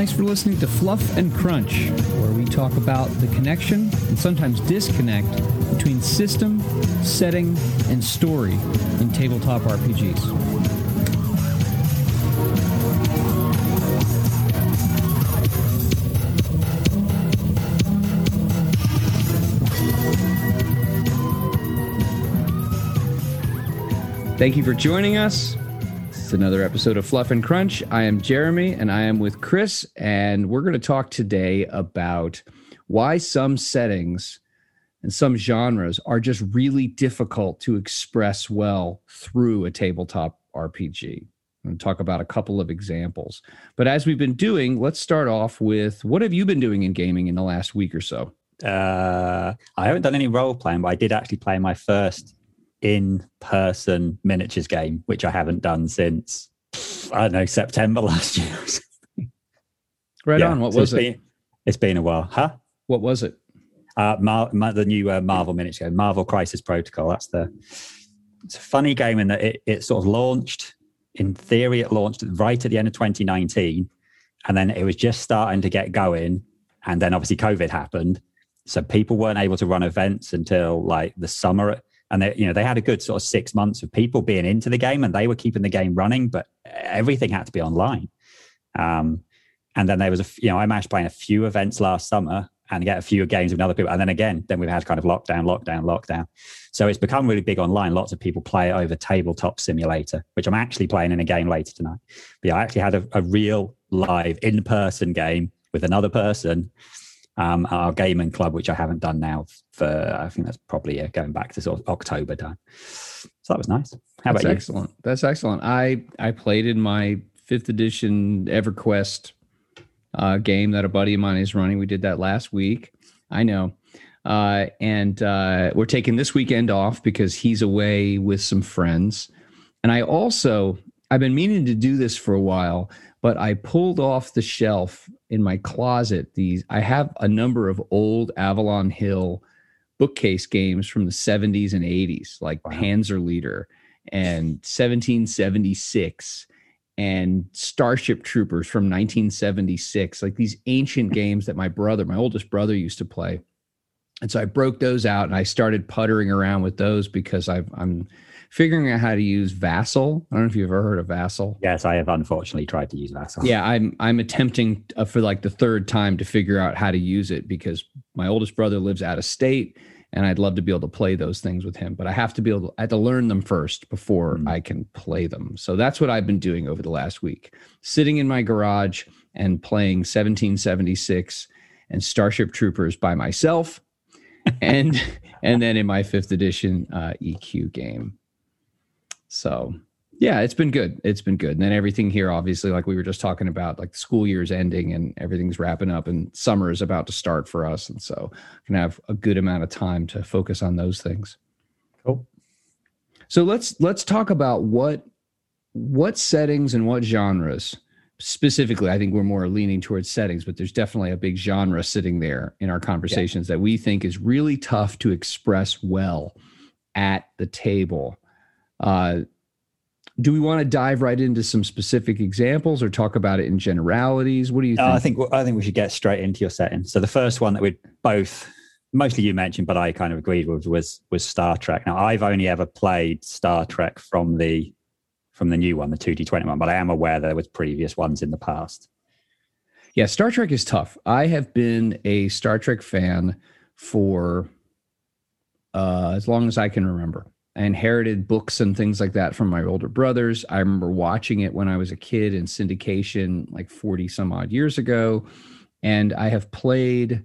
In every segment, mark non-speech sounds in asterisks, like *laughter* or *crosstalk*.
Thanks for listening to Fluff and Crunch, where we talk about the connection and sometimes disconnect between system, setting, and story in tabletop RPGs. Thank you for joining us. Is another episode of Fluff and Crunch. I am Jeremy and I am with Chris, and we're going to talk today about why some settings and some genres are just really difficult to express well through a tabletop RPG. I'm going to talk about a couple of examples. But as we've been doing, let's start off with what have you been doing in gaming in the last week or so? Uh, I haven't done any role playing, but I did actually play my first in person miniatures game, which I haven't done since, I don't know, September *laughs* last year. right yeah, on. What so was it's it? Been, it's been a while. Huh? What was it? Uh, Mar- Mar- the new uh, Marvel miniature game, Marvel Crisis Protocol. That's the. It's a funny game in that it, it sort of launched. In theory, it launched right at the end of 2019, and then it was just starting to get going, and then obviously COVID happened, so people weren't able to run events until like the summer and they you know they had a good sort of six months of people being into the game and they were keeping the game running but everything had to be online. Um, and then there was a you know i managed playing a few events last summer and get a few games with other people. And then again then we've had kind of lockdown lockdown lockdown. So it's become really big online. Lots of people play it over tabletop simulator which i'm actually playing in a game later tonight. But yeah, i actually had a, a real live in-person game with another person um, our gaming club, which I haven't done now for I think that's probably uh, going back to sort of October time. So that was nice. How that's about excellent. That's excellent. I I played in my fifth edition EverQuest uh, game that a buddy of mine is running. We did that last week. I know. Uh, and uh, we're taking this weekend off because he's away with some friends. And I also, I've been meaning to do this for a while, but I pulled off the shelf in my closet these i have a number of old avalon hill bookcase games from the 70s and 80s like wow. panzer Leader and 1776 and starship troopers from 1976 like these ancient games that my brother my oldest brother used to play and so i broke those out and i started puttering around with those because i i'm figuring out how to use Vassal. I don't know if you've ever heard of Vassal. Yes, I have unfortunately tried to use Vassal. Yeah, I'm I'm attempting uh, for like the third time to figure out how to use it because my oldest brother lives out of state and I'd love to be able to play those things with him, but I have to be able to, I have to learn them first before mm. I can play them. So that's what I've been doing over the last week, sitting in my garage and playing 1776 and Starship Troopers by myself, and *laughs* and then in my fifth edition uh, EQ game. So yeah, it's been good. It's been good. And then everything here, obviously, like we were just talking about, like the school year's ending and everything's wrapping up and summer is about to start for us. And so can have a good amount of time to focus on those things. Cool. So let's let's talk about what what settings and what genres specifically. I think we're more leaning towards settings, but there's definitely a big genre sitting there in our conversations yeah. that we think is really tough to express well at the table uh, do we want to dive right into some specific examples or talk about it in generalities? What do you think? Uh, I think I think we should get straight into your setting. So the first one that we both mostly you mentioned, but I kind of agreed with was was Star Trek. Now I've only ever played Star Trek from the from the new one, the 2D20 one, but I am aware there was previous ones in the past. Yeah, Star Trek is tough. I have been a Star Trek fan for uh, as long as I can remember. I inherited books and things like that from my older brothers. I remember watching it when I was a kid in syndication like 40 some odd years ago. And I have played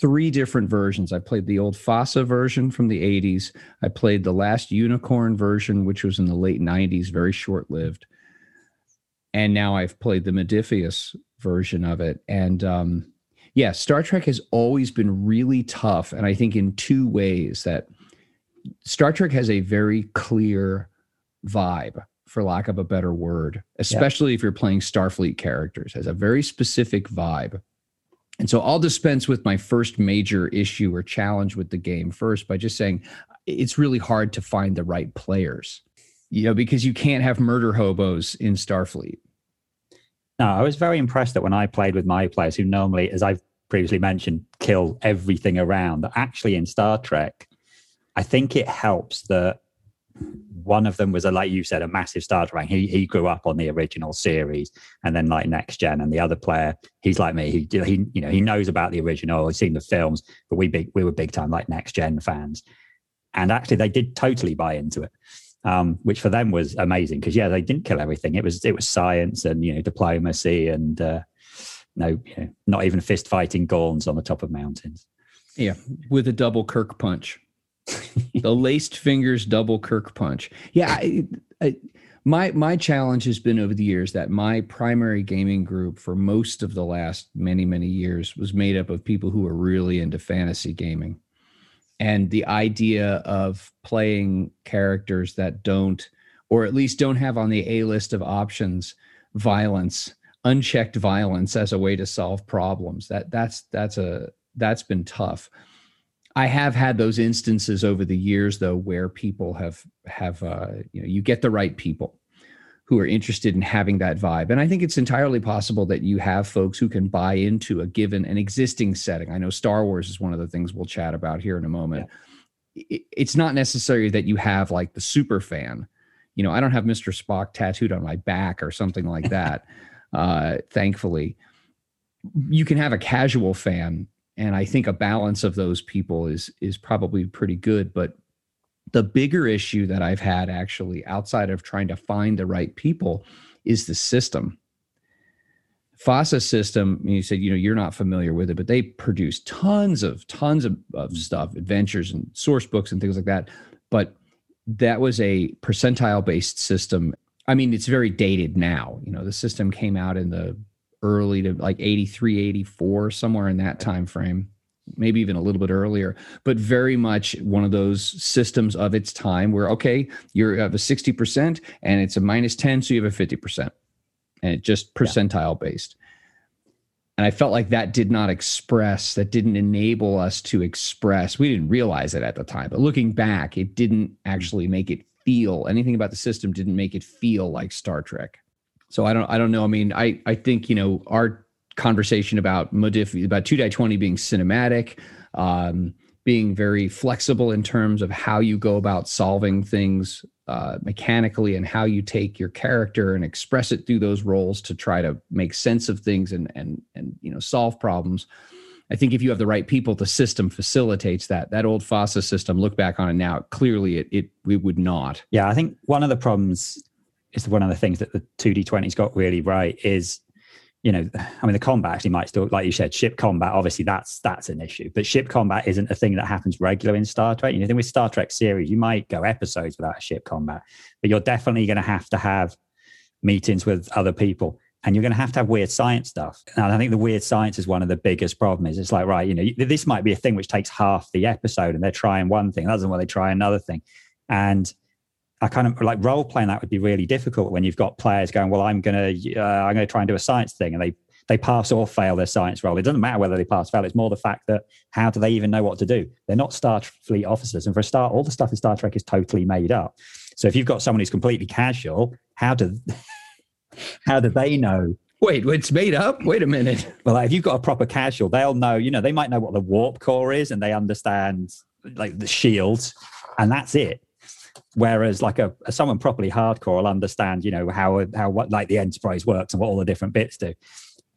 three different versions. I played the old FASA version from the 80s. I played the last Unicorn version, which was in the late 90s, very short lived. And now I've played the Modiphius version of it. And um, yeah, Star Trek has always been really tough. And I think in two ways that Star Trek has a very clear vibe, for lack of a better word, especially yeah. if you're playing Starfleet characters, has a very specific vibe. And so I'll dispense with my first major issue or challenge with the game first by just saying it's really hard to find the right players, you know, because you can't have murder hobos in Starfleet. No, I was very impressed that when I played with my players, who normally, as I've previously mentioned, kill everything around, that actually in Star Trek, I think it helps that one of them was a like you said a massive Star Trek. He he grew up on the original series and then like next gen. And the other player, he's like me. He he you know he knows about the original. He's seen the films, but we big we were big time like next gen fans. And actually, they did totally buy into it, um, which for them was amazing because yeah, they didn't kill everything. It was it was science and you know diplomacy and uh, no, you know, not even fist fighting Gorns on the top of mountains. Yeah, with a double Kirk punch the *laughs* laced fingers double Kirk punch. Yeah, I, I, my my challenge has been over the years that my primary gaming group for most of the last many many years was made up of people who are really into fantasy gaming, and the idea of playing characters that don't, or at least don't have on the A list of options, violence, unchecked violence as a way to solve problems. That that's that's a that's been tough I have had those instances over the years, though, where people have have uh, you know you get the right people who are interested in having that vibe, and I think it's entirely possible that you have folks who can buy into a given an existing setting. I know Star Wars is one of the things we'll chat about here in a moment. Yeah. It's not necessary that you have like the super fan. You know, I don't have Mr. Spock tattooed on my back or something like that. *laughs* uh, thankfully, you can have a casual fan and I think a balance of those people is is probably pretty good. But the bigger issue that I've had actually outside of trying to find the right people is the system. FASA system, you said, you know, you're not familiar with it, but they produce tons of tons of, of mm. stuff, adventures and source books and things like that. But that was a percentile based system. I mean, it's very dated now. You know, the system came out in the early to like 83 84 somewhere in that time frame maybe even a little bit earlier but very much one of those systems of its time where okay you have a 60% and it's a minus 10 so you have a 50% and it just percentile yeah. based. And i felt like that did not express that didn't enable us to express we didn't realize it at the time but looking back it didn't mm-hmm. actually make it feel anything about the system didn't make it feel like star trek so I don't I don't know. I mean, I I think you know our conversation about modif about two die twenty being cinematic, um, being very flexible in terms of how you go about solving things uh, mechanically and how you take your character and express it through those roles to try to make sense of things and and and you know solve problems. I think if you have the right people, the system facilitates that. That old FASA system, look back on it now, clearly it it, it would not. Yeah, I think one of the problems is one of the things that the 2D20's got really right is, you know, I mean, the combat actually might still, like you said, ship combat, obviously that's that's an issue. But ship combat isn't a thing that happens regular in Star Trek. You know, with Star Trek series, you might go episodes without ship combat, but you're definitely going to have to have meetings with other people and you're going to have to have weird science stuff. And I think the weird science is one of the biggest problems. It's like, right, you know, this might be a thing which takes half the episode and they're trying one thing, doesn't well, they try another thing. And I kind of like role playing that would be really difficult when you've got players going, well, I'm going to, uh, I'm going to try and do a science thing. And they, they pass or fail their science role. It doesn't matter whether they pass or fail. It's more the fact that how do they even know what to do? They're not Starfleet officers. And for a start, all the stuff in Star Trek is totally made up. So if you've got someone who's completely casual, how do, *laughs* how do they know Wait, it's made up? Wait a minute. Well, if you've got a proper casual, they'll know, you know, they might know what the warp core is and they understand like the shields, and that's it. Whereas, like a, someone properly hardcore will understand, you know, how how what like the enterprise works and what all the different bits do.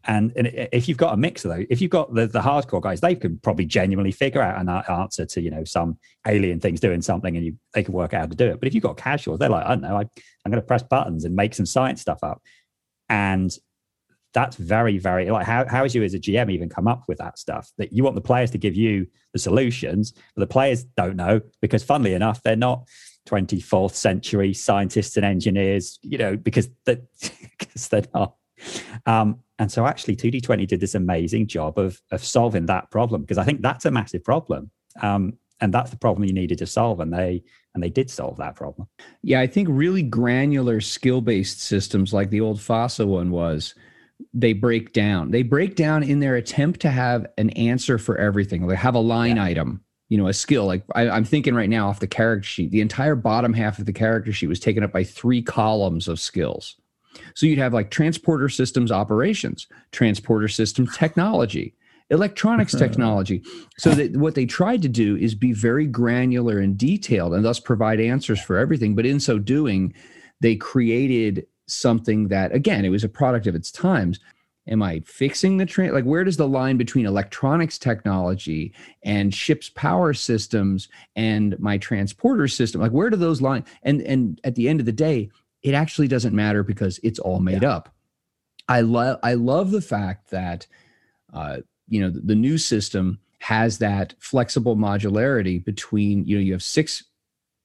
And, and if you've got a mix of those, if you've got the, the hardcore guys, they can probably genuinely figure out an answer to you know some alien things doing something, and you they can work out how to do it. But if you've got casuals, they're like, I don't know, I, I'm going to press buttons and make some science stuff up, and that's very very like how how is you as a gm even come up with that stuff that you want the players to give you the solutions but the players don't know because funnily enough they're not 24th century scientists and engineers, you know, because that *laughs* because they're not. Um, and so actually 2D20 did this amazing job of of solving that problem because I think that's a massive problem. Um, and that's the problem you needed to solve and they and they did solve that problem. Yeah, I think really granular skill-based systems like the old FASA one was they break down. They break down in their attempt to have an answer for everything. They have a line yeah. item you know a skill like I, i'm thinking right now off the character sheet the entire bottom half of the character sheet was taken up by three columns of skills So you'd have like transporter systems operations, transporter system technology, electronics *laughs* technology. So that what they tried to do is be very granular and detailed and thus provide answers for everything. But in so doing, they created something that again, it was a product of its times. Am I fixing the train? Like, where does the line between electronics technology and ship's power systems and my transporter system? Like, where do those line And and at the end of the day, it actually doesn't matter because it's all made yeah. up. I love I love the fact that uh, you know the, the new system has that flexible modularity between you know you have six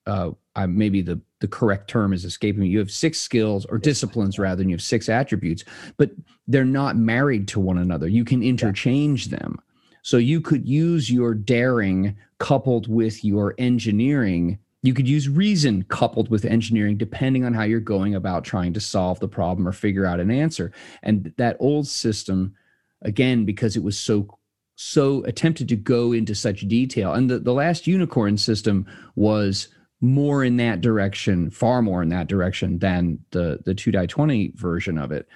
uh, uh, maybe the the correct term is escaping me. You have six skills or disciplines rather than you have six attributes, but they're not married to one another. You can interchange yeah. them. So you could use your daring coupled with your engineering. You could use reason coupled with engineering, depending on how you're going about trying to solve the problem or figure out an answer. And that old system again because it was so so attempted to go into such detail and the, the last unicorn system was more in that direction far more in that direction than the the 2 die 20 version of it.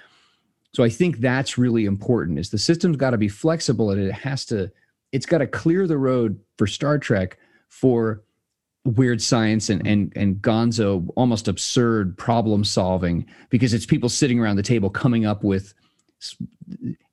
So i think that's really important is the system's got to be flexible and it has to it's got to clear the road for star trek for weird science and and and gonzo almost absurd problem solving because it's people sitting around the table coming up with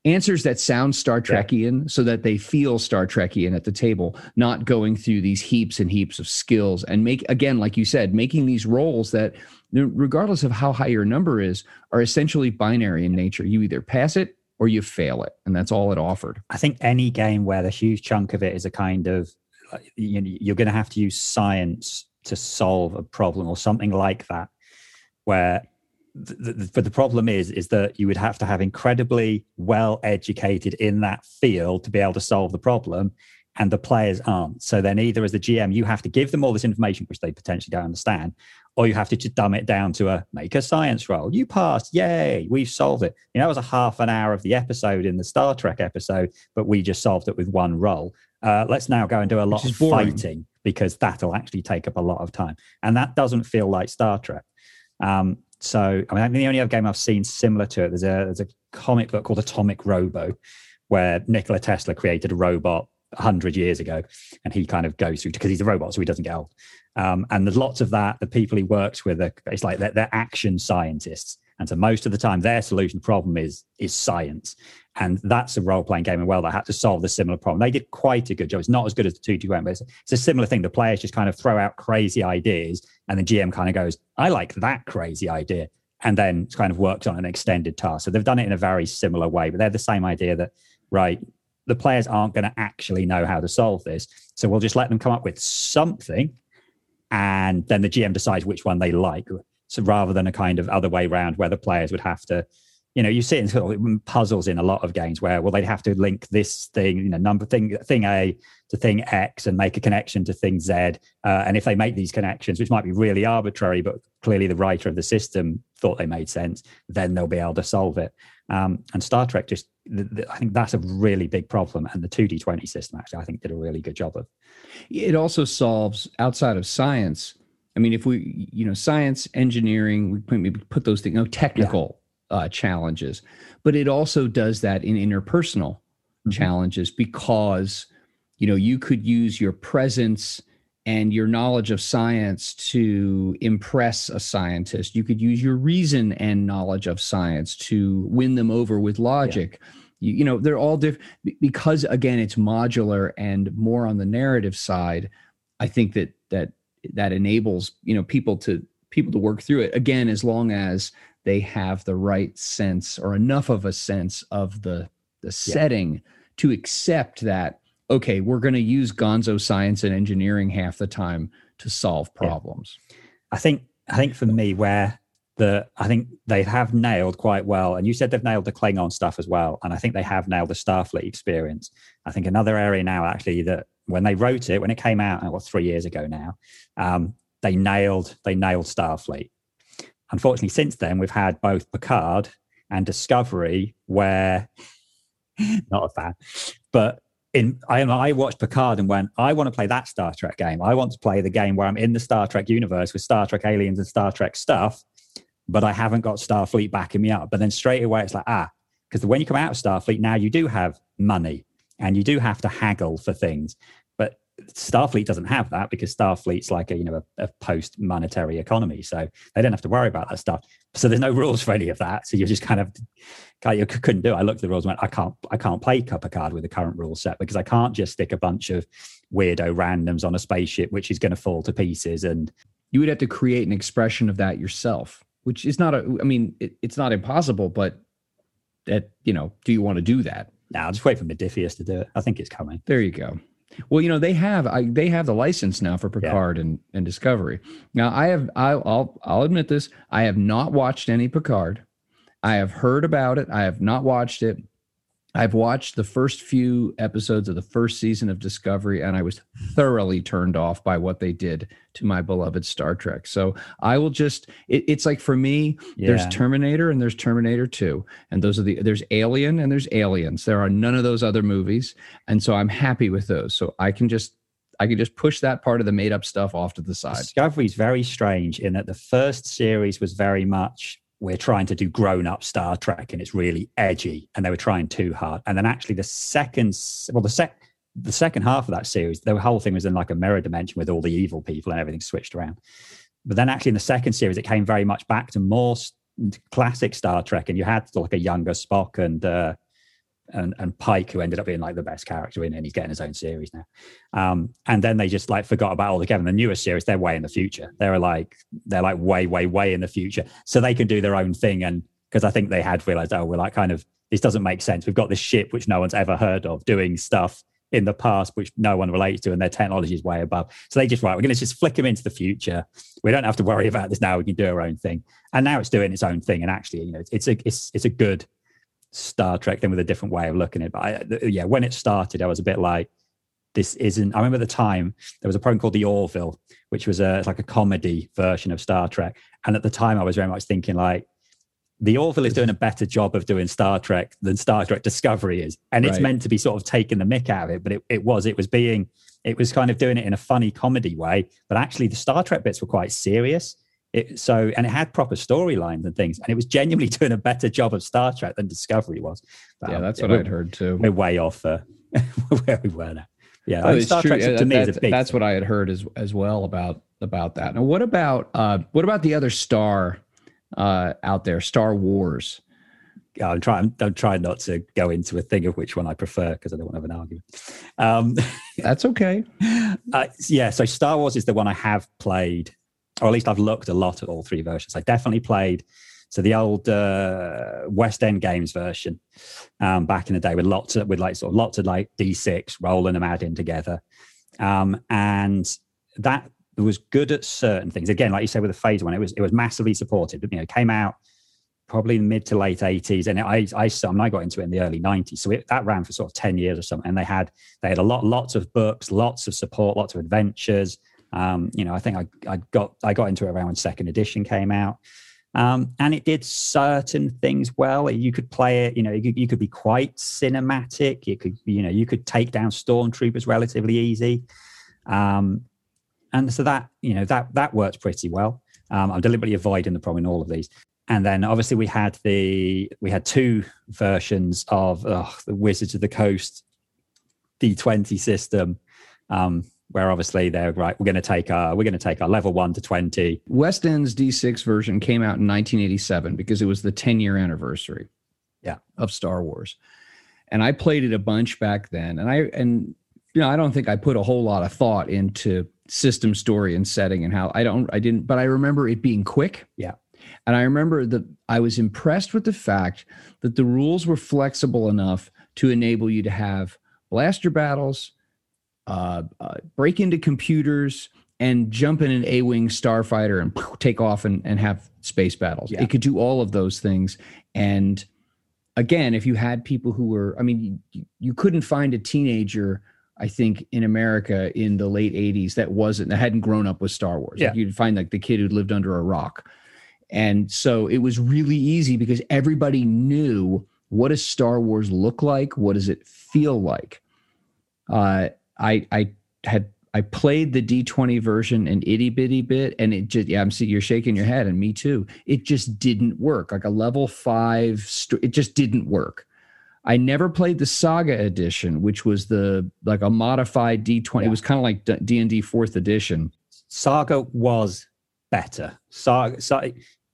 answers that sound Star Trekian so that they feel Star Trekian at the table, not going through these heaps and heaps of skills and make, again, like you said, making these roles that, regardless of how high your number is, are essentially binary in nature. You either pass it or you fail it. And that's all it offered. I think any game where the huge chunk of it is a kind of, you know, you're going to have to use science to solve a problem or something like that, where the, the, but the problem is is that you would have to have incredibly well educated in that field to be able to solve the problem and the players aren't. So then either as the gm you have to give them all this information which they potentially don't understand or you have to just dumb it down to a make a science roll. You passed yay we've solved it. You know that was a half an hour of the episode in the star trek episode but we just solved it with one roll. Uh, let's now go and do a lot of fighting because that'll actually take up a lot of time. And that doesn't feel like star trek. Um, so, I mean, the only other game I've seen similar to it, there's a there's a comic book called Atomic Robo, where Nikola Tesla created a robot 100 years ago, and he kind of goes through because he's a robot, so he doesn't get old. Um, and there's lots of that. The people he works with, are, it's like they're, they're action scientists, and so most of the time, their solution problem is is science. And that's a role playing game as well that had to solve the similar problem. They did quite a good job. It's not as good as the 2 2 but it's, it's a similar thing. The players just kind of throw out crazy ideas, and the GM kind of goes, I like that crazy idea. And then it's kind of works on an extended task. So they've done it in a very similar way, but they're the same idea that, right, the players aren't going to actually know how to solve this. So we'll just let them come up with something, and then the GM decides which one they like. So rather than a kind of other way around where the players would have to you know, you see in sort of puzzles in a lot of games where, well, they'd have to link this thing, you know, number thing, thing A to thing X and make a connection to thing Z. Uh, and if they make these connections, which might be really arbitrary, but clearly the writer of the system thought they made sense, then they'll be able to solve it. Um, and Star Trek just, I think that's a really big problem. And the 2D20 system actually, I think, did a really good job of. It also solves outside of science. I mean, if we, you know, science, engineering, we put those things, no, technical. Yeah uh, challenges, but it also does that in interpersonal mm-hmm. challenges because you know you could use your presence and your knowledge of science to impress a scientist. You could use your reason and knowledge of science to win them over with logic. Yeah. You, you know, they're all different because again, it's modular and more on the narrative side. I think that that that enables you know people to people to work through it again as long as they have the right sense or enough of a sense of the the setting to accept that okay we're going to use gonzo science and engineering half the time to solve problems. Yeah. i think i think for me where the i think they have nailed quite well and you said they've nailed the klingon stuff as well and i think they have nailed the starfleet experience. I think another area now actually that when they wrote it when it came out what three years ago now um, they nailed they nailed starfleet unfortunately, since then, we've had both Picard and Discovery, where *laughs* not a fan, but in I, I watched Picard and went, I want to play that Star Trek game. I want to play the game where I'm in the Star Trek universe with Star Trek aliens and Star Trek stuff, but I haven't got Starfleet backing me up. But then straight away, it's like, ah, because when you come out of Starfleet, now you do have money and you do have to haggle for things. Starfleet doesn't have that because Starfleet's like a you know a, a post monetary economy, so they don't have to worry about that stuff. So there's no rules for any of that. So you just kind of you couldn't do. It. I looked at the rules and went, I can't I can't play Cup of Card with the current rule set because I can't just stick a bunch of weirdo randoms on a spaceship which is going to fall to pieces. And you would have to create an expression of that yourself, which is not a. I mean, it, it's not impossible, but that you know, do you want to do that? Now, I'll just wait for Modiphius to do it. I think it's coming. There you go. Well, you know they have I, they have the license now for Picard yeah. and, and Discovery. Now I have I, will I'll admit this I have not watched any Picard. I have heard about it. I have not watched it. I've watched the first few episodes of the first season of Discovery, and I was thoroughly turned off by what they did to my beloved Star Trek. So I will just, it, it's like for me, yeah. there's Terminator and there's Terminator 2. And those are the, there's Alien and there's Aliens. There are none of those other movies. And so I'm happy with those. So I can just, I can just push that part of the made up stuff off to the side. Discovery is very strange in that the first series was very much we're trying to do grown up Star Trek and it's really edgy, and they were trying too hard. And then actually the second, well, the sec, the second half of that series, the whole thing was in like a mirror dimension with all the evil people and everything switched around. But then actually in the second series, it came very much back to more classic Star Trek, and you had like a younger Spock and uh, and, and Pike, who ended up being like the best character in and he's getting his own series now. Um, and then they just like forgot about all the Kevin. The newest series, they're way in the future. They're like they're like way, way, way in the future, so they can do their own thing. And because I think they had realized, oh, we're like kind of this doesn't make sense. We've got this ship which no one's ever heard of doing stuff in the past which no one relates to, and their technology is way above. So they just right, we're going to just flick them into the future. We don't have to worry about this now. We can do our own thing. And now it's doing its own thing. And actually, you know, it's a it's it's a good Star Trek then with a different way of looking at it. But I, yeah, when it started, I was a bit like, this isn't. I remember at the time there was a program called The Orville, which was a like a comedy version of Star Trek, and at the time I was very much thinking like, the Orville is doing a better job of doing Star Trek than Star Trek Discovery is, and it's meant to be sort of taking the mick out of it, but it, it was it was being it was kind of doing it in a funny comedy way, but actually the Star Trek bits were quite serious. It, so and it had proper storylines and things, and it was genuinely *laughs* doing a better job of Star Trek than Discovery was. But, yeah, that's um, what I'd heard too. We're way off uh, *laughs* where we were now. Yeah, Star Trek to me is That's what I had heard as as well about about that. Now, what about uh, what about the other star uh, out there, Star Wars? I'm trying. I'm trying not to go into a thing of which one I prefer because I don't want to have an argument. Um, *laughs* That's okay. Uh, yeah, so Star Wars is the one I have played or at least I've looked a lot at all three versions. I definitely played so the old uh, West End Games version um, back in the day with lots of with like sort of lots of like D6 rolling them out in together, um, and that was good at certain things. Again, like you said with the phase one, it was it was massively supported. You know, came out probably the mid to late 80s and I, I, I, I got into it in the early 90s so it, that ran for sort of 10 years or something and they had they had a lot lots of books lots of support lots of adventures um, you know, I think I, I got I got into it around when second edition came out. Um, and it did certain things well. You could play it, you know, you could, you could, be quite cinematic. You could, you know, you could take down stormtroopers relatively easy. Um, and so that, you know, that that works pretty well. Um, I'm deliberately avoiding the problem in all of these. And then obviously we had the we had two versions of the Wizards of the Coast D20 system. Um, where obviously they're right. We're going to take our we're going to take our level one to twenty. West End's D6 version came out in 1987 because it was the 10 year anniversary, yeah, of Star Wars, and I played it a bunch back then. And I and you know I don't think I put a whole lot of thought into system story and setting and how I don't I didn't, but I remember it being quick. Yeah. And I remember that I was impressed with the fact that the rules were flexible enough to enable you to have blaster battles, uh, uh, break into computers and jump in an A-wing starfighter and take off and, and have space battles. Yeah. It could do all of those things. And again, if you had people who were, I mean, you, you couldn't find a teenager, I think, in America in the late '80s that wasn't that hadn't grown up with Star Wars. Yeah. Like you'd find like the kid who lived under a rock. And so it was really easy because everybody knew what does Star Wars look like? What does it feel like? Uh, I I had I played the D20 version an itty bitty bit, and it just yeah, I'm see you're shaking your head, and me too. It just didn't work. Like a level five, st- it just didn't work. I never played the Saga edition, which was the like a modified D20. Yeah. It was kind of like D and D fourth edition. Saga was better. Saga, Saga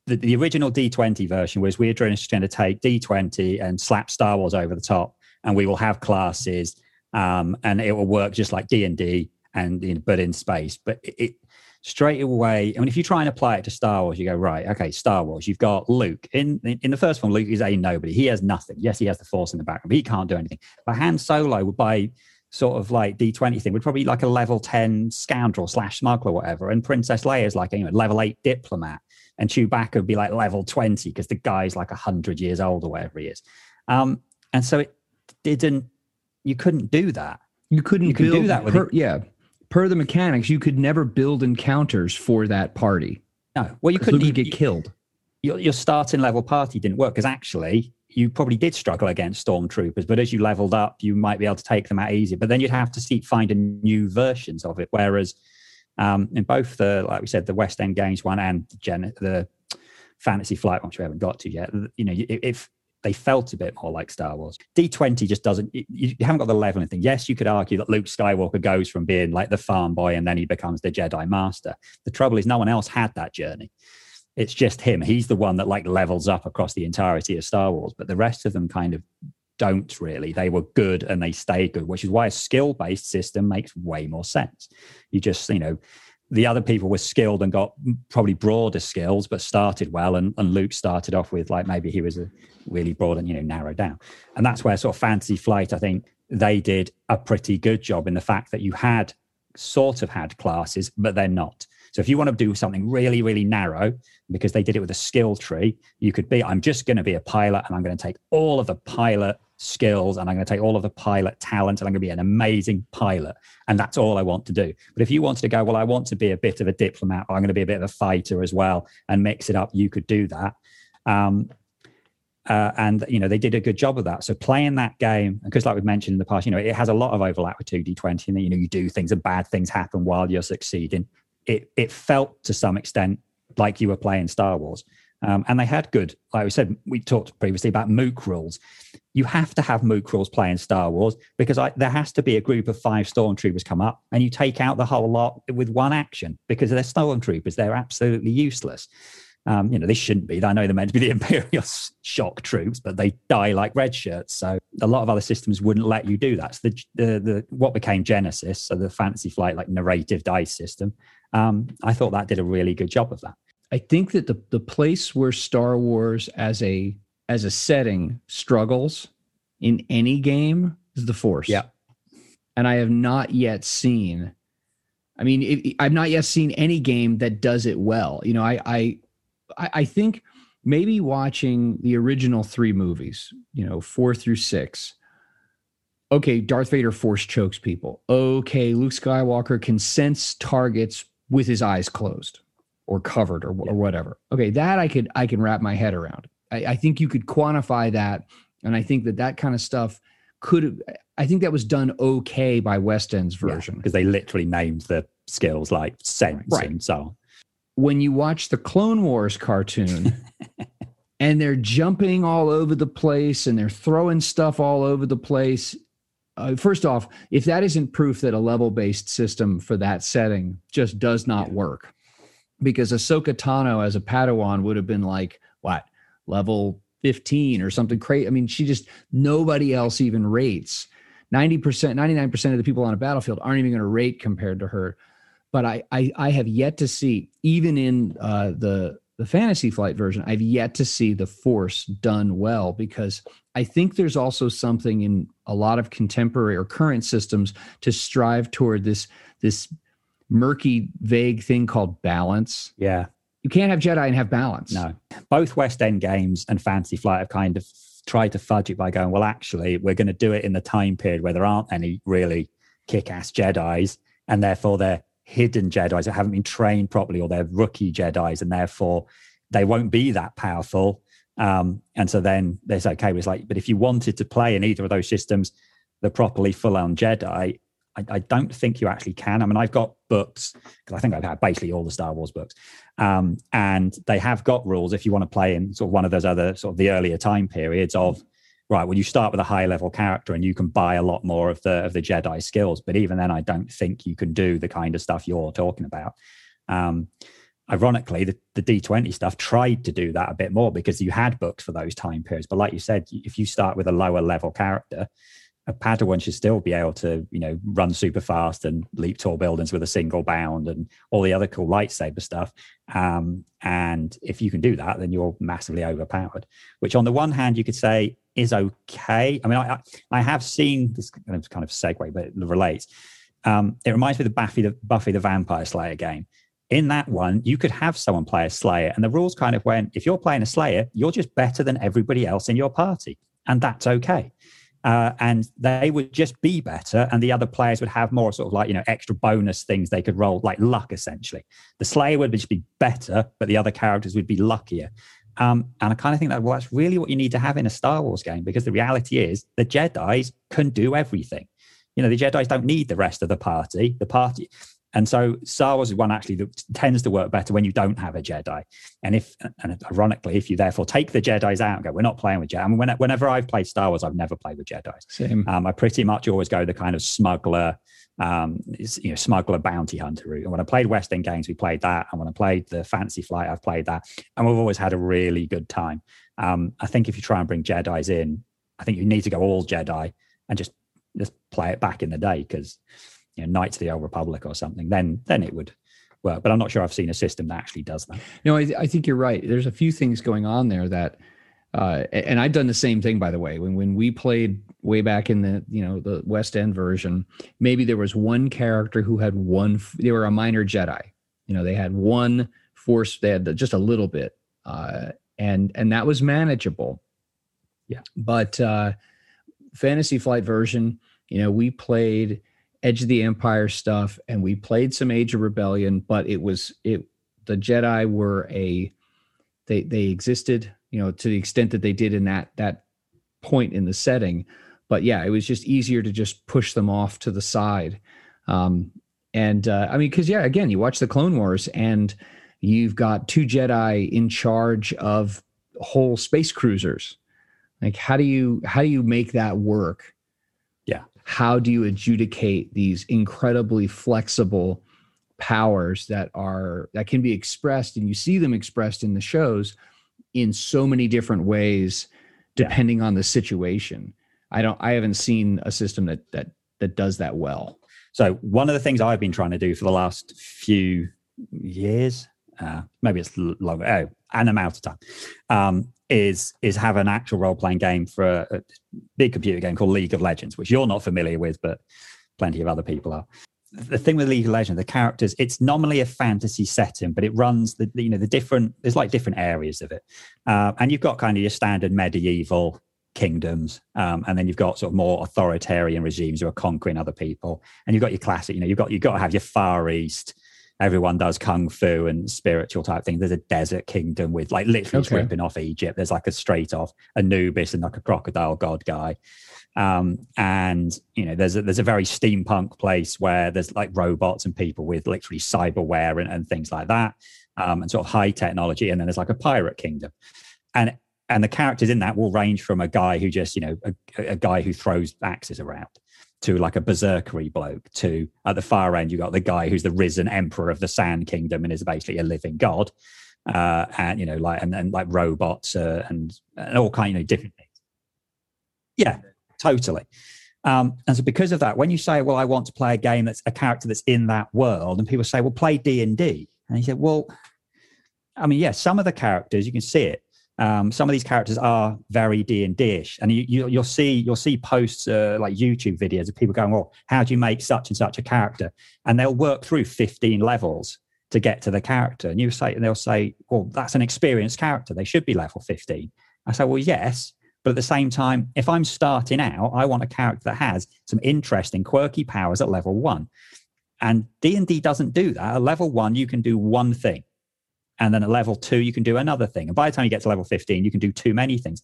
the, the original D20 version was we're just going to take D20 and slap Star Wars over the top, and we will have classes, um, and it will work just like D and D and but in space. But it, it, straight away, I mean, if you try and apply it to Star Wars, you go right, okay, Star Wars. You've got Luke in in the first one. Luke is a nobody. He has nothing. Yes, he has the Force in the background, but he can't do anything. But Han Solo would by sort of like D20 thing would probably like a level 10 scoundrel slash smuggler, whatever. And Princess Leia is like, know, level eight diplomat. And Chewbacca would be like level 20 because the guy's like a 100 years old or whatever he is. Um, and so it didn't, you couldn't do that. You couldn't you build, do that with per, yeah per the mechanics, you could never build encounters for that party. No, well, you couldn't you, get killed. Your, your starting level party didn't work because actually you probably did struggle against stormtroopers, but as you leveled up, you might be able to take them out easier. But then you'd have to see finding new versions of it. Whereas um, in both the, like we said, the West End Games one and the, Gen- the Fantasy Flight, which we haven't got to yet, you know, if they felt a bit more like Star Wars. D20 just doesn't, you, haven't got the level and thing. Yes, you could argue that Luke Skywalker goes from being like the farm boy and then he becomes the Jedi Master. The trouble is, no one else had that journey. It's just him. He's the one that like levels up across the entirety of Star Wars, but the rest of them kind of don't really. They were good and they stay good, which is why a skill based system makes way more sense. You just, you know, the other people were skilled and got probably broader skills, but started well. And, and Luke started off with like maybe he was a really broad and you know narrowed down. And that's where sort of Fantasy Flight, I think they did a pretty good job in the fact that you had sort of had classes, but they're not. So if you want to do something really, really narrow, because they did it with a skill tree, you could be, I'm just going to be a pilot and I'm going to take all of the pilot skills and I'm going to take all of the pilot talent and I'm going to be an amazing pilot. And that's all I want to do. But if you wanted to go, well, I want to be a bit of a diplomat, or I'm going to be a bit of a fighter as well and mix it up, you could do that. Um, uh, and you know they did a good job of that. So playing that game, because like we've mentioned in the past, you know it has a lot of overlap with 2D20, and you know you do things and bad things happen while you're succeeding. It it felt to some extent like you were playing Star Wars. Um, and they had good, like we said, we talked previously about mook rules. You have to have mook rules playing Star Wars because I, there has to be a group of five stormtroopers come up and you take out the whole lot with one action because they're stormtroopers. They're absolutely useless. Um, you know, they shouldn't be. I know they're meant to be the *laughs* Imperial shock troops, but they die like red shirts. So a lot of other systems wouldn't let you do that. So the, the, the what became Genesis, so the Fantasy Flight like narrative dice system, um, I thought that did a really good job of that. I think that the the place where Star Wars as a as a setting struggles in any game is the Force. Yeah, and I have not yet seen. I mean, it, I've not yet seen any game that does it well. You know, I I I think maybe watching the original three movies, you know, four through six. Okay, Darth Vader force chokes people. Okay, Luke Skywalker can sense targets with his eyes closed or covered or, yeah. or whatever. Okay, that I could I can wrap my head around. I, I think you could quantify that, and I think that that kind of stuff could. I think that was done okay by West End's version because yeah, they literally named the skills like sense right. and so on. When you watch the Clone Wars cartoon. *laughs* and they're jumping all over the place and they're throwing stuff all over the place. Uh, first off, if that isn't proof that a level based system for that setting just does not yeah. work, because Ahsoka Tano as a Padawan would have been like what level 15 or something crazy. I mean, she just nobody else even rates. 90%, 99% of the people on a battlefield aren't even going to rate compared to her. But I, I, I have yet to see, even in uh, the the fantasy flight version, I've yet to see the force done well because I think there's also something in a lot of contemporary or current systems to strive toward this this murky, vague thing called balance. Yeah. You can't have Jedi and have balance. No. Both West End games and Fantasy Flight have kind of tried to fudge it by going, well, actually, we're going to do it in the time period where there aren't any really kick ass Jedi's, and therefore they're hidden Jedi's that haven't been trained properly, or they're rookie Jedi's, and therefore they won't be that powerful. Um, and so then there's okay, it's like, but if you wanted to play in either of those systems, the properly full on Jedi, I, I, don't think you actually can. I mean, I've got books because I think I've had basically all the Star Wars books, um, and they have got rules if you want to play in sort of one of those other sort of the earlier time periods of right. Well, you start with a high level character and you can buy a lot more of the of the Jedi skills, but even then, I don't think you can do the kind of stuff you're talking about. Um, ironically, the, the D20 stuff tried to do that a bit more because you had books for those time periods. But like you said, if you start with a lower level character, a Padawan should still be able to, you know, run super fast and leap tall buildings with a single bound and all the other cool lightsaber stuff. Um, and if you can do that, then you're massively overpowered. Which, on the one hand, you could say is okay. I mean, I I have seen this kind of segue, but it relates. Um, it reminds me of the Buffy the Buffy the Vampire Slayer game. In that one, you could have someone play a Slayer, and the rules kind of went: if you're playing a Slayer, you're just better than everybody else in your party, and that's okay uh, and they would just be better and the other players would have more sort of like you know extra bonus things they could roll like luck essentially. The slayer would just be better but the other characters would be luckier. Um, and i kind of think that well that's really what you need to have in a star wars game because the reality is the jedis can do everything. You know the jedis don't need the rest of the party. The party and so Star Wars is one actually that tends to work better when you don't have a Jedi. And if, and ironically, if you therefore take the Jedi's out and go, we're not playing with Jedi. I mean, whenever I've played Star Wars, I've never played with Jedi's. Same. Um, I pretty much always go the kind of smuggler, um, you know, smuggler bounty hunter route. And when I played West End games, we played that. And when I played the Fantasy Flight, I've played that. And we've always had a really good time. Um, I think if you try and bring Jedi's in, I think you need to go all Jedi and just just play it back in the day because you know, Knights of the Old Republic or something, then then it would work. But I'm not sure I've seen a system that actually does that. No, I, I think you're right. There's a few things going on there that, uh, and I've done the same thing by the way. When when we played way back in the you know the West End version, maybe there was one character who had one. They were a minor Jedi. You know, they had one force. They had just a little bit, uh, and and that was manageable. Yeah, but uh, Fantasy Flight version, you know, we played Edge of the Empire stuff, and we played some Age of Rebellion, but it was it the Jedi were a they they existed, you know, to the extent that they did in that that point in the setting. But yeah, it was just easier to just push them off to the side. Um, and uh, I mean, because yeah, again, you watch the Clone Wars, and you've got two Jedi in charge of whole space cruisers. Like, how do you how do you make that work? How do you adjudicate these incredibly flexible powers that are that can be expressed and you see them expressed in the shows in so many different ways depending yeah. on the situation i don't i haven't seen a system that that that does that well so one of the things i've been trying to do for the last few years uh, maybe it's longer oh an i'm of time um, is is have an actual role playing game for a, a, big computer game called League of Legends, which you're not familiar with, but plenty of other people are. The thing with League of Legends, the characters, it's normally a fantasy setting, but it runs the you know the different. There's like different areas of it, uh, and you've got kind of your standard medieval kingdoms, um, and then you've got sort of more authoritarian regimes who are conquering other people, and you've got your classic. You know, you've got you've got to have your Far East everyone does kung fu and spiritual type thing. There's a desert kingdom with like literally okay. ripping off Egypt. There's like a straight off Anubis and like a crocodile god guy. Um, and you know, there's a, there's a very steampunk place where there's like robots and people with literally cyberware and, and things like that, um, and sort of high technology. And then there's like a pirate kingdom, and and the characters in that will range from a guy who just you know a, a guy who throws axes around to like a berserkery bloke to at the far end you got the guy who's the risen emperor of the sand kingdom and is basically a living god. Uh and you know like and, and like robots uh, and, and all kind of different things. Yeah totally. Um and so because of that when you say well i want to play a game that's a character that's in that world and people say well play d&d and you say well i mean yeah, some of the characters you can see it um, some of these characters are very D and D-ish, and you, you will see you'll see posts uh, like YouTube videos of people going, "Well, how do you make such and such a character?" And they'll work through 15 levels to get to the character, and you say, and they'll say, "Well, that's an experienced character; they should be level 15." I say, "Well, yes." But at the same time, if I'm starting out, I want a character that has some interesting, quirky powers at level one. And D&D doesn't do that. At level one, you can do one thing and then at level two, you can do another thing. And by the time you get to level 15, you can do too many things.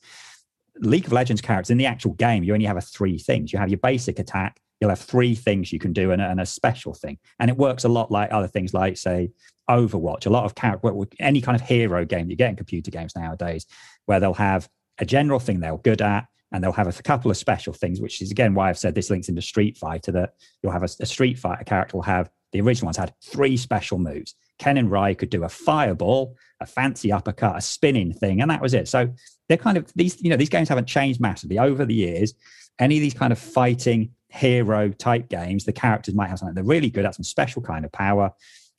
League of Legends characters in the actual game, you only have a three things. You have your basic attack, you'll have three things you can do and a, and a special thing. And it works a lot like other things, like say Overwatch. A lot of character, any kind of hero game you get in computer games nowadays, where they'll have a general thing they're good at, and they'll have a couple of special things, which is again why I've said this links into Street Fighter. That you'll have a, a Street Fighter character will have the original ones had three special moves. Ken and Rai could do a fireball, a fancy uppercut, a spinning thing, and that was it. So they're kind of these, you know, these games haven't changed massively over the years. Any of these kind of fighting hero type games, the characters might have something they're really good at, some special kind of power,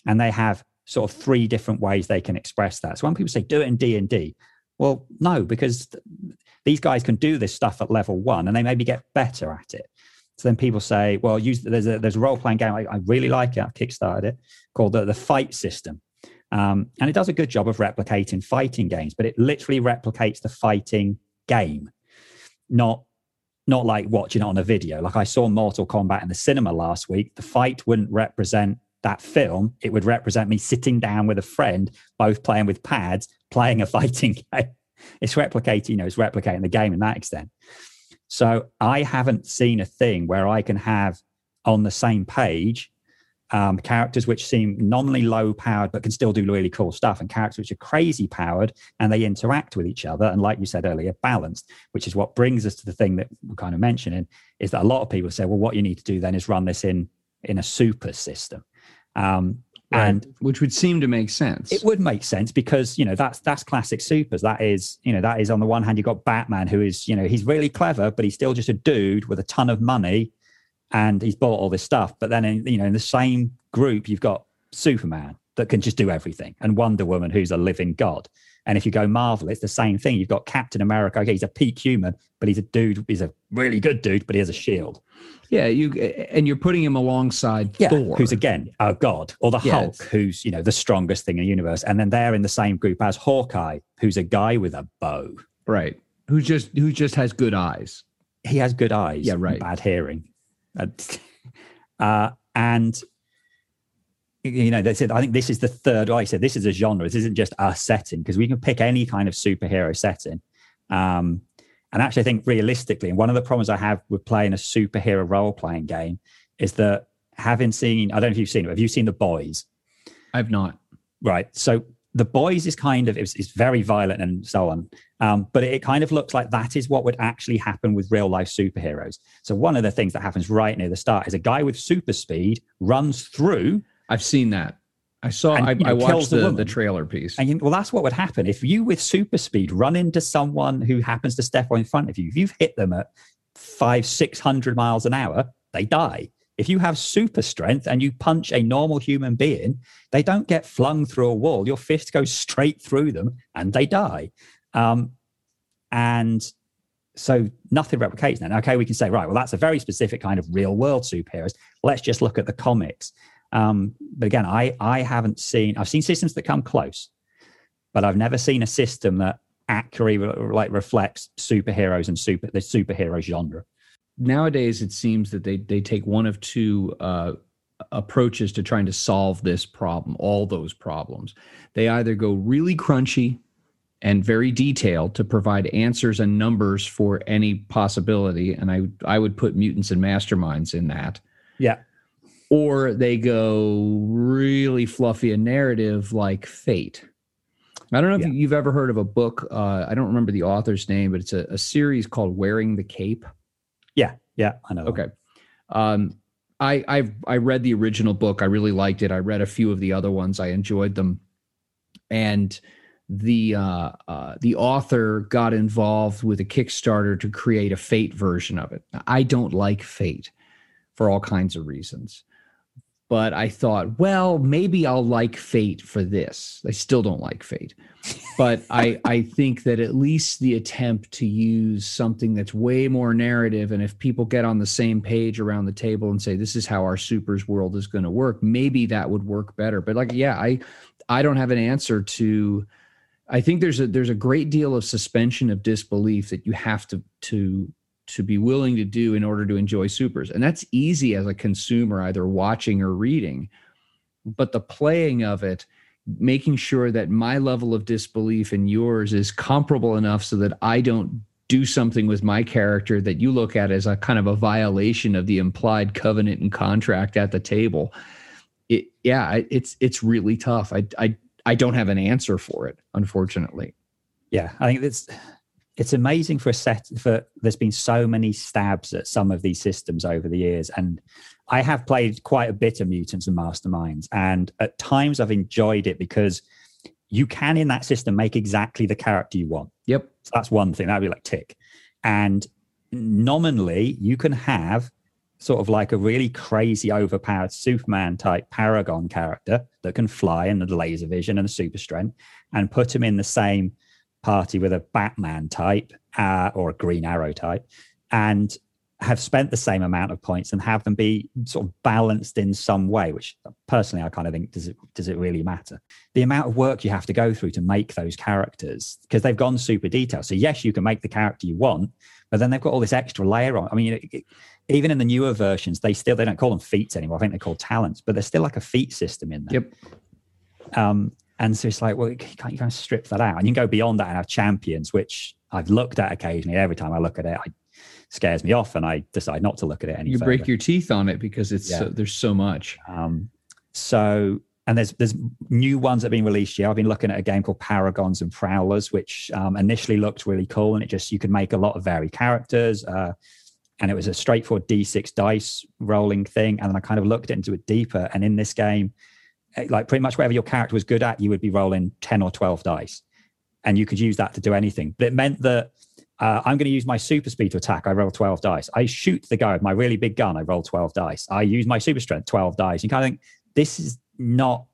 and they have sort of three different ways they can express that. So when people say do it in D and D, well, no, because these guys can do this stuff at level one, and they maybe get better at it. So then people say, well, use there's a there's a role playing game I, I, really like it. I've kickstarted it called the, the Fight System, um, and it does a good job of replicating fighting games, but it literally replicates the fighting game, not not like watching it on a video. Like I saw Mortal Kombat in the cinema last week. The fight wouldn't represent that film. It would represent me sitting down with a friend, both playing with pads, playing a *laughs* fighting game. It's replicating, you know, it's replicating the game in that extent. So I haven't seen a thing where I can have on the same page um, characters which seem nominally low powered but can still do really cool stuff, and characters which are crazy powered and they interact with each other. And like you said earlier, balanced, which is what brings us to the thing that we're kind of mentioning is that a lot of people say, well, what you need to do then is run this in in a super system. Um. And which would seem to make sense. It would make sense because you know that's that's classic supers. That is you know that is on the one hand you've got Batman who is you know he's really clever, but he's still just a dude with a ton of money and he's bought all this stuff. But then, in, you know, in the same group, you've got Superman that can just do everything, and Wonder Woman, who's a living god. And if you go Marvel, it's the same thing. You've got Captain America. Okay, he's a peak human, but he's a dude. He's a really good dude, but he has a shield. Yeah, you and you're putting him alongside yeah, Thor, who's again a god, or the Hulk, who's you know the strongest thing in the universe. And then they're in the same group as Hawkeye, who's a guy with a bow, right? Who just who just has good eyes. He has good eyes. Yeah, right. Bad hearing. *laughs* Uh, and you know, they said, I think this is the third. Like I said, this is a genre. This isn't just a setting because we can pick any kind of superhero setting. Um, and actually, I think realistically, and one of the problems I have with playing a superhero role playing game is that having seen, I don't know if you've seen it, have you seen The Boys? I've not. Right. So The Boys is kind of, it's, it's very violent and so on. Um, but it kind of looks like that is what would actually happen with real life superheroes. So one of the things that happens right near the start is a guy with super speed runs through. I've seen that. I saw. And, I, you know, I watched the, the, trailer piece. And you, well, that's what would happen if you, with super speed, run into someone who happens to step on in front of you. If you've hit them at five, six hundred miles an hour, they die. If you have super strength and you punch a normal human being, they don't get flung through a wall. Your fist goes straight through them and they die. Um, and so nothing replicates that. Okay, we can say, right, well, that's a very specific kind of real world superheroes. Let's just look at the comics. Um, but again, I, I haven't seen, I've seen systems that come close, but I've never seen a system that accurately like reflects superheroes and super the superhero genre. Nowadays, it seems that they, they take one of two uh, approaches to trying to solve this problem, all those problems. They either go really crunchy and very detailed to provide answers and numbers for any possibility. And I, I would put mutants and masterminds in that. Yeah. Or they go really fluffy and narrative like Fate. I don't know if yeah. you've ever heard of a book. Uh, I don't remember the author's name, but it's a, a, series called Wearing the Cape. Yeah, yeah, I know. Okay. Um, I I I read the original book. I really liked it. I read a few of the other ones. I enjoyed them, and the uh, uh, the author got involved with a Kickstarter to create a Fate version of it. I don't like Fate for all kinds of reasons, but I thought, well, maybe I'll like Fate for this. I still don't like Fate, but I *laughs* I think that at least the attempt to use something that's way more narrative, and if people get on the same page around the table and say this is how our supers world is going to work, maybe that would work better. But like, yeah, I I don't have an answer to I think there's a there's a great deal of suspension of disbelief that you have to to to be willing to do in order to enjoy supers. And that's easy as a consumer, either watching or reading. But the playing of it, making sure that my level of disbelief and yours is comparable enough so that I don't do something with my character that you look at as a kind of a violation of the implied covenant and contract at the table it yeah it's it's really tough i i i don't have an answer for it unfortunately yeah i think it's it's amazing for a set for there's been so many stabs at some of these systems over the years and i have played quite a bit of mutants and masterminds and at times i've enjoyed it because you can in that system make exactly the character you want. Yep. So that's one thing that'd be like tick. And nominally you can have sort of like a really crazy overpowered superman type paragon character that can fly and the laser vision and the super strength and put him in the same party with a Batman type uh, or a Green Arrow type and have spent the same amount of points and have them be sort of balanced in some way which personally i kind of think does it does it really matter? The amount of work you have to go through to make those characters because they've gone super detailed. So yes you can make the character you want but then they've got all this extra layer on. I mean it, even in the newer versions they still they don't call them feats anymore. I think they're called talents but there's still like a feat system in there. Yep. Um, and so it's like, well, you can't you kind of strip that out? And you can go beyond that and have champions, which I've looked at occasionally. Every time I look at it, it scares me off, and I decide not to look at it anymore. You further. break your teeth on it because it's yeah. so, there's so much. Um, so and there's there's new ones that have been released here. I've been looking at a game called Paragons and Prowlers, which um, initially looked really cool, and it just you could make a lot of varied characters. Uh, and it was a straightforward D6 dice rolling thing. And then I kind of looked into it deeper. And in this game, like pretty much whatever your character was good at, you would be rolling 10 or 12 dice. And you could use that to do anything. But it meant that uh, I'm going to use my super speed to attack. I roll 12 dice. I shoot the guy with my really big gun. I roll 12 dice. I use my super strength, 12 dice. You kind of think, this is not,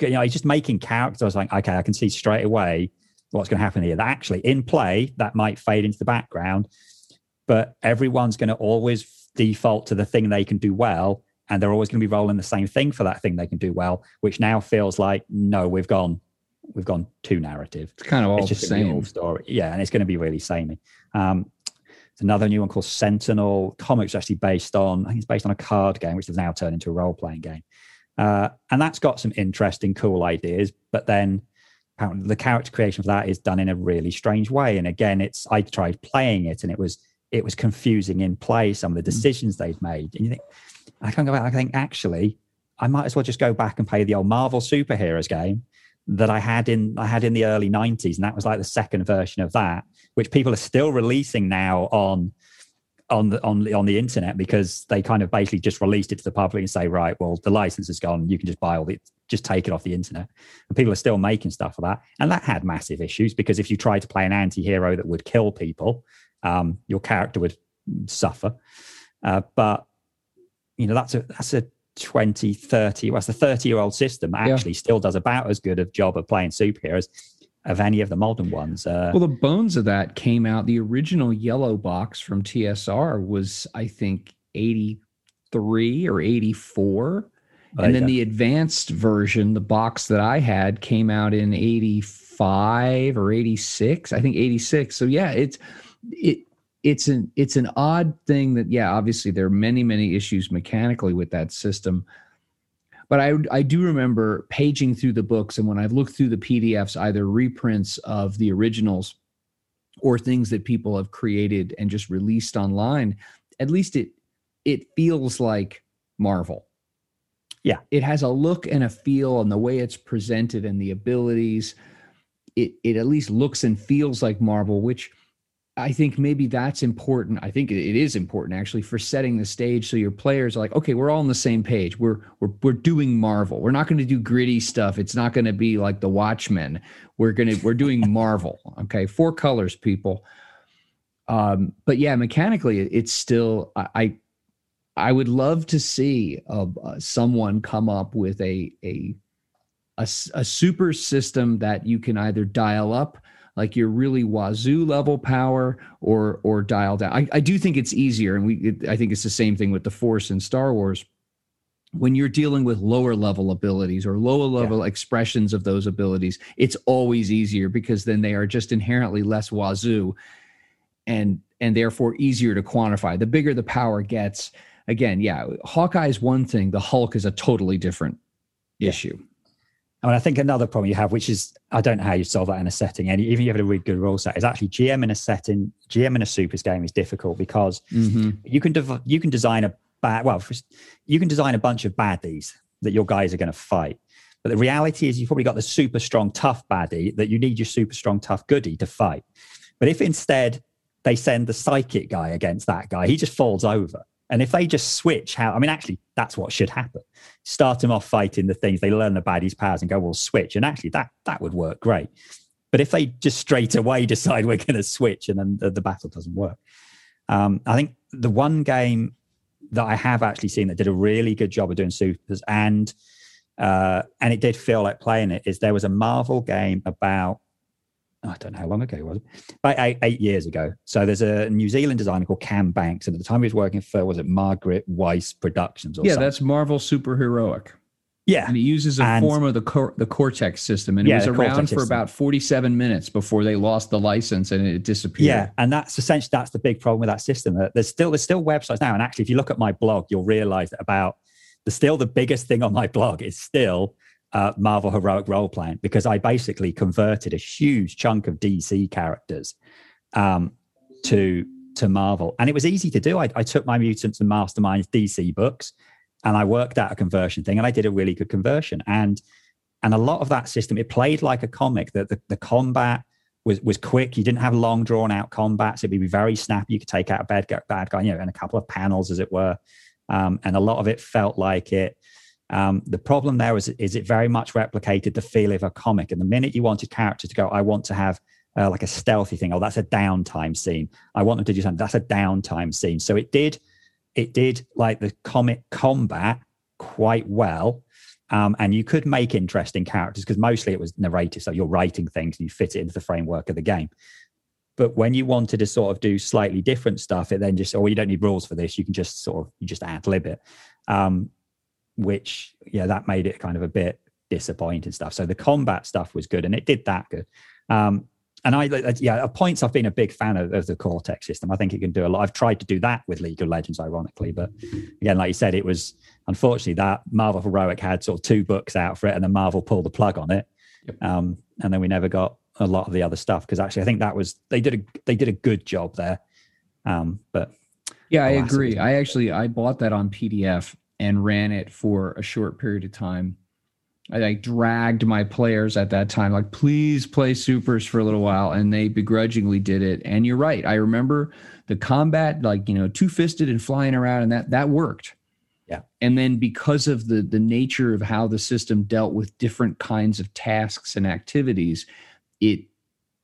you know, he's just making characters. I was like, okay, I can see straight away what's going to happen here. That actually in play, that might fade into the background, but everyone's going to always default to the thing they can do well and they're always going to be rolling the same thing for that thing they can do well, which now feels like no, we've gone, we've gone too narrative. It's kind of all it's just the same old story, yeah, and it's going to be really samey. Um, it's another new one called Sentinel. Comics actually based on, I think it's based on a card game, which has now turned into a role playing game, uh, and that's got some interesting, cool ideas. But then apparently the character creation for that is done in a really strange way. And again, it's I tried playing it, and it was it was confusing in play. Some of the mm. decisions they've made, and you think I can't go back. I think actually, I might as well just go back and play the old Marvel superheroes game that I had in I had in the early '90s, and that was like the second version of that, which people are still releasing now on on the on the on the internet because they kind of basically just released it to the public and say, right, well, the license is gone. You can just buy all the just take it off the internet. And people are still making stuff for that, and that had massive issues because if you tried to play an anti-hero that would kill people, um, your character would suffer. Uh, but you know that's a that's a 20 30 well, that's a 30 year old system actually yeah. still does about as good a job of playing superheroes of any of the modern ones. Uh, well the bones of that came out. The original yellow box from tsr was i think 83 or 84 and then the advanced version the box that i had came out in 85 or 86 i think 86 so yeah it's it it's an it's an odd thing that yeah obviously there are many many issues mechanically with that system. But I, I do remember paging through the books and when i've looked through the pdfs either reprints of the originals or things that people have created and just released online at least it it feels like marvel. Yeah. It has a look and a feel and the way it's presented and the abilities. It it at least looks and feels like marvel which I think maybe that's important. I think it is important actually for setting the stage so your players are like, okay, we're all on the same page. We're we're we're doing Marvel. We're not going to do gritty stuff. It's not going to be like the Watchmen. We're gonna we're doing *laughs* Marvel. Okay, four colors, people. Um, but yeah, mechanically, it's still I I would love to see uh, uh, someone come up with a a a, a super system that you can either dial up like your really wazoo level power or or dial down. I, I do think it's easier, and we it, I think it's the same thing with the Force in Star Wars. When you're dealing with lower level abilities or lower level yeah. expressions of those abilities, it's always easier because then they are just inherently less wazoo, and and therefore easier to quantify. The bigger the power gets, again, yeah, Hawkeye is one thing. The Hulk is a totally different yeah. issue I mean, I think another problem you have, which is I don't know how you solve that in a setting, and even if you have a really good rule set, is actually GM in a setting, GM in a supers game is difficult because mm-hmm. you can dev- you can design a bad well, you can design a bunch of baddies that your guys are going to fight, but the reality is you've probably got the super strong tough baddie that you need your super strong tough goodie to fight. But if instead they send the psychic guy against that guy, he just falls over. And if they just switch how, I mean, actually, that's what should happen. Start them off fighting the things, they learn about his powers and go, well, switch. And actually, that that would work great. But if they just straight away *laughs* decide we're going to switch and then the, the battle doesn't work, um, I think the one game that I have actually seen that did a really good job of doing supers and uh, and it did feel like playing it is there was a Marvel game about I don't know how long ago it was, about eight, eight, years ago. So there's a New Zealand designer called Cam Banks, and at the time he was working for was it Margaret Weis Productions? yeah, something. that's Marvel Superheroic. Yeah, and it uses a and, form of the cor- the Cortex system, and yeah, it was around for about 47 minutes before they lost the license and it disappeared. Yeah, and that's essentially that's the big problem with that system. Uh, there's still there's still websites now, and actually, if you look at my blog, you'll realize that about the still the biggest thing on my blog is still uh, Marvel Heroic Role Playing because I basically converted a huge chunk of DC characters um, to to Marvel, and it was easy to do. I, I took my Mutants and Masterminds DC books, and I worked out a conversion thing, and I did a really good conversion. And and a lot of that system, it played like a comic. That the, the combat was was quick. You didn't have long drawn out combats. It'd be very snappy. You could take out a bad guy, bad guy, you know, in a couple of panels, as it were. Um, and a lot of it felt like it um, the problem there is, is it very much replicated the feel of a comic. And the minute you wanted characters to go, I want to have uh, like a stealthy thing. Oh, that's a downtime scene. I want them to do something. That's a downtime scene. So it did, it did like the comic combat quite well. Um, and you could make interesting characters because mostly it was narrative. So you're writing things and you fit it into the framework of the game. But when you wanted to sort of do slightly different stuff, it then just, oh, you don't need rules for this. You can just sort of, you just ad lib it. Um, which yeah, that made it kind of a bit disappointing stuff. So the combat stuff was good, and it did that good. Um, and I, yeah, at points I've been a big fan of, of, the Cortex system. I think it can do a lot. I've tried to do that with League of Legends, ironically, but again, like you said, it was unfortunately that Marvel Heroic had sort of two books out for it, and then Marvel pulled the plug on it, yep. um, and then we never got a lot of the other stuff because actually I think that was they did a they did a good job there. Um, but yeah, I agree. I actually I bought that on PDF and ran it for a short period of time. I like dragged my players at that time, like, please play supers for a little while. And they begrudgingly did it. And you're right. I remember the combat, like, you know, two fisted and flying around, and that that worked. Yeah. And then because of the the nature of how the system dealt with different kinds of tasks and activities, it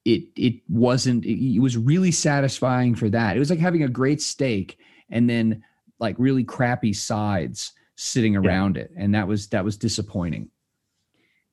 it it wasn't it, was really satisfying for that. It was like having a great steak and then like really crappy sides sitting around yeah. it and that was that was disappointing.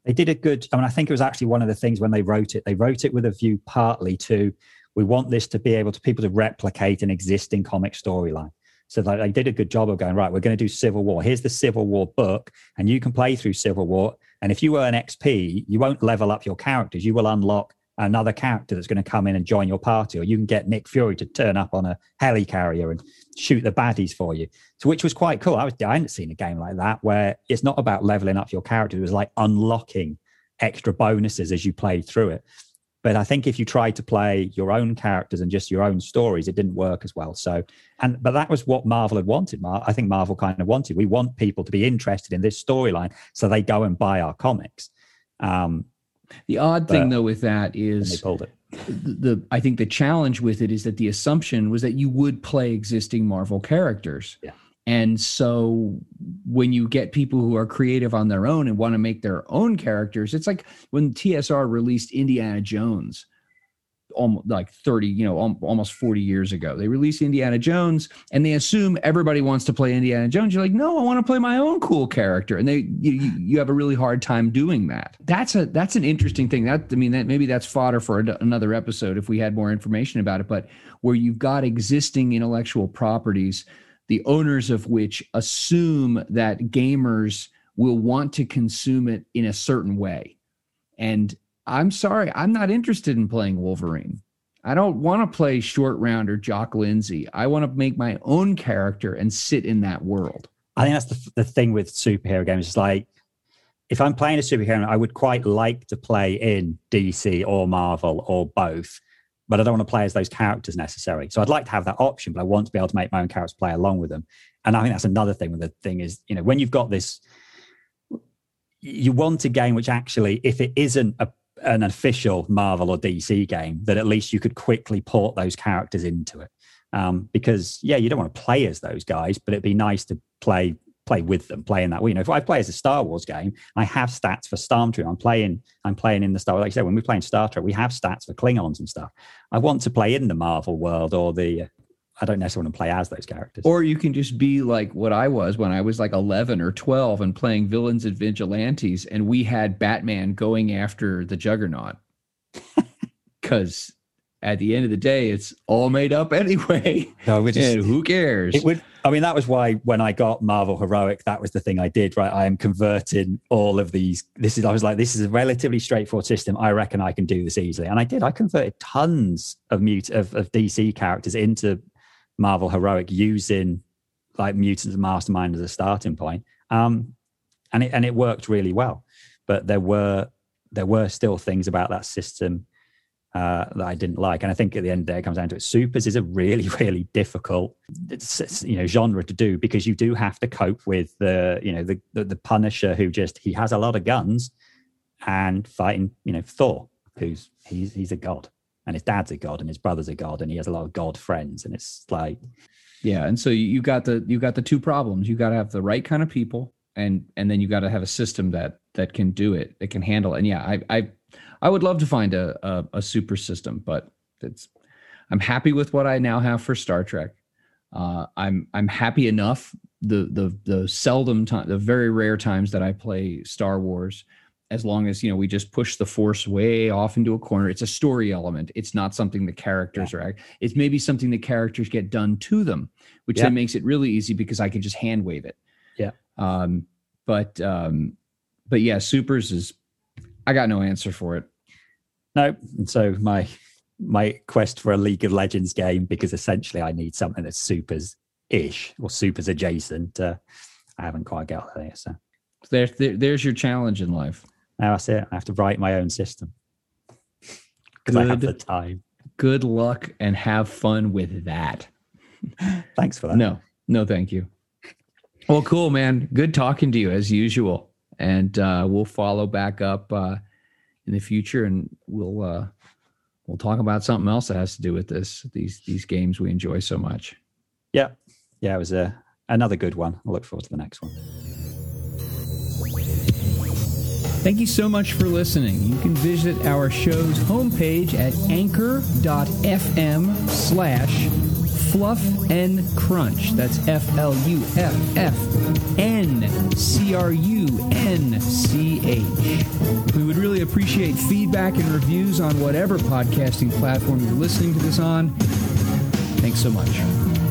They did a good i mean i think it was actually one of the things when they wrote it they wrote it with a view partly to we want this to be able to people to replicate an existing comic storyline. So they, they did a good job of going right we're going to do civil war. Here's the civil war book and you can play through civil war and if you earn xp you won't level up your characters. You will unlock another character that's going to come in and join your party, or you can get Nick Fury to turn up on a helicarrier and shoot the baddies for you. So, which was quite cool. I was I hadn't seen a game like that where it's not about leveling up your character; it was like unlocking extra bonuses as you played through it. But I think if you tried to play your own characters and just your own stories, it didn't work as well. So, and but that was what Marvel had wanted. I think Marvel kind of wanted. We want people to be interested in this storyline, so they go and buy our comics. Um, the odd thing, though, with that is they pulled it. The, the I think the challenge with it is that the assumption was that you would play existing Marvel characters. Yeah. And so when you get people who are creative on their own and want to make their own characters, it's like when TSR released Indiana Jones almost like 30 you know almost 40 years ago. They release indiana jones and they assume everybody wants to play indiana jones. You're like no i want to play my own cool character. And they you, you have a really hard time doing that. That's a that's an interesting thing. That i mean that maybe that's fodder for another episode if we had more information about it but where you've got existing intellectual properties the owners of which assume that gamers will want to consume it in a certain way. And I'm sorry, I'm not interested in playing Wolverine. I don't want to play short round or Jock Lindsey. I want to make my own character and sit in that world. I think that's the, the thing with superhero games. It's like if I'm playing a superhero, I would quite like to play in DC or Marvel or both, but I don't want to play as those characters necessarily. So I'd like to have that option, but I want to be able to make my own characters play along with them. And I think that's another thing with the thing is, you know, when you've got this, you want a game which actually, if it isn't a, an official Marvel or DC game, that at least you could quickly port those characters into it. Um, because yeah, you don't want to play as those guys, but it'd be nice to play play with them, play in that way. You know, if I play as a Star Wars game, I have stats for Stormtrooper. I'm playing, I'm playing in the Star. Like I said, when we're playing Star Trek, we have stats for Klingons and stuff. I want to play in the Marvel world or the. I don't necessarily want to play as those characters. Or you can just be like what I was when I was like 11 or 12 and playing villains and vigilantes, and we had Batman going after the Juggernaut. *laughs* Because at the end of the day, it's all made up anyway. No, we just, and who cares? It would. I mean, that was why when I got Marvel Heroic, that was the thing I did. Right, I am converting all of these. This is. I was like, this is a relatively straightforward system. I reckon I can do this easily, and I did. I converted tons of mute of, of DC characters into Marvel Heroic using like Mutants Mastermind as a starting point. Um, and it and it worked really well. But there were there were still things about that system uh, that I didn't like. And I think at the end of the day, it comes down to it. Supers is a really, *laughs* really difficult, you know, genre to do because you do have to cope with the, you know, the, the, the Punisher who just he has a lot of guns and fighting, you know, Thor, who's he's he's a god, and his dad's a god, and his brother's a god, and he has a lot of god friends, and it's like, yeah. And so you got the you got the two problems. You got to have the right kind of people, and and then you got to have a system that that can do it, that can handle. It. And yeah, I I I would love to find a, a, a super system, but it's I'm happy with what I now have for Star Trek. Uh, I'm I'm happy enough the the the seldom time the very rare times that I play Star Wars as long as you know we just push the force way off into a corner it's a story element it's not something the characters yeah. are it's maybe something the characters get done to them which yeah. then makes it really easy because i can just hand wave it yeah um but um but yeah supers is I got no answer for it. No, and so my my quest for a League of Legends game because essentially I need something that's supers ish or supers adjacent. Uh, I haven't quite got there. So there, there, there's your challenge in life. Now that's it. I have to write my own system because I have the time. Good luck and have fun with that. Thanks for that. No, no, thank you. Well, cool, man. Good talking to you as usual and uh, we'll follow back up uh, in the future, and we'll uh, we'll talk about something else that has to do with this these these games we enjoy so much. Yeah, yeah, it was a another good one. I look forward to the next one. Thank you so much for listening. You can visit our show's homepage at anchor.fm slash Fluff and Crunch. That's F L U F F N C R U N C H. We would really appreciate feedback and reviews on whatever podcasting platform you're listening to this on. Thanks so much.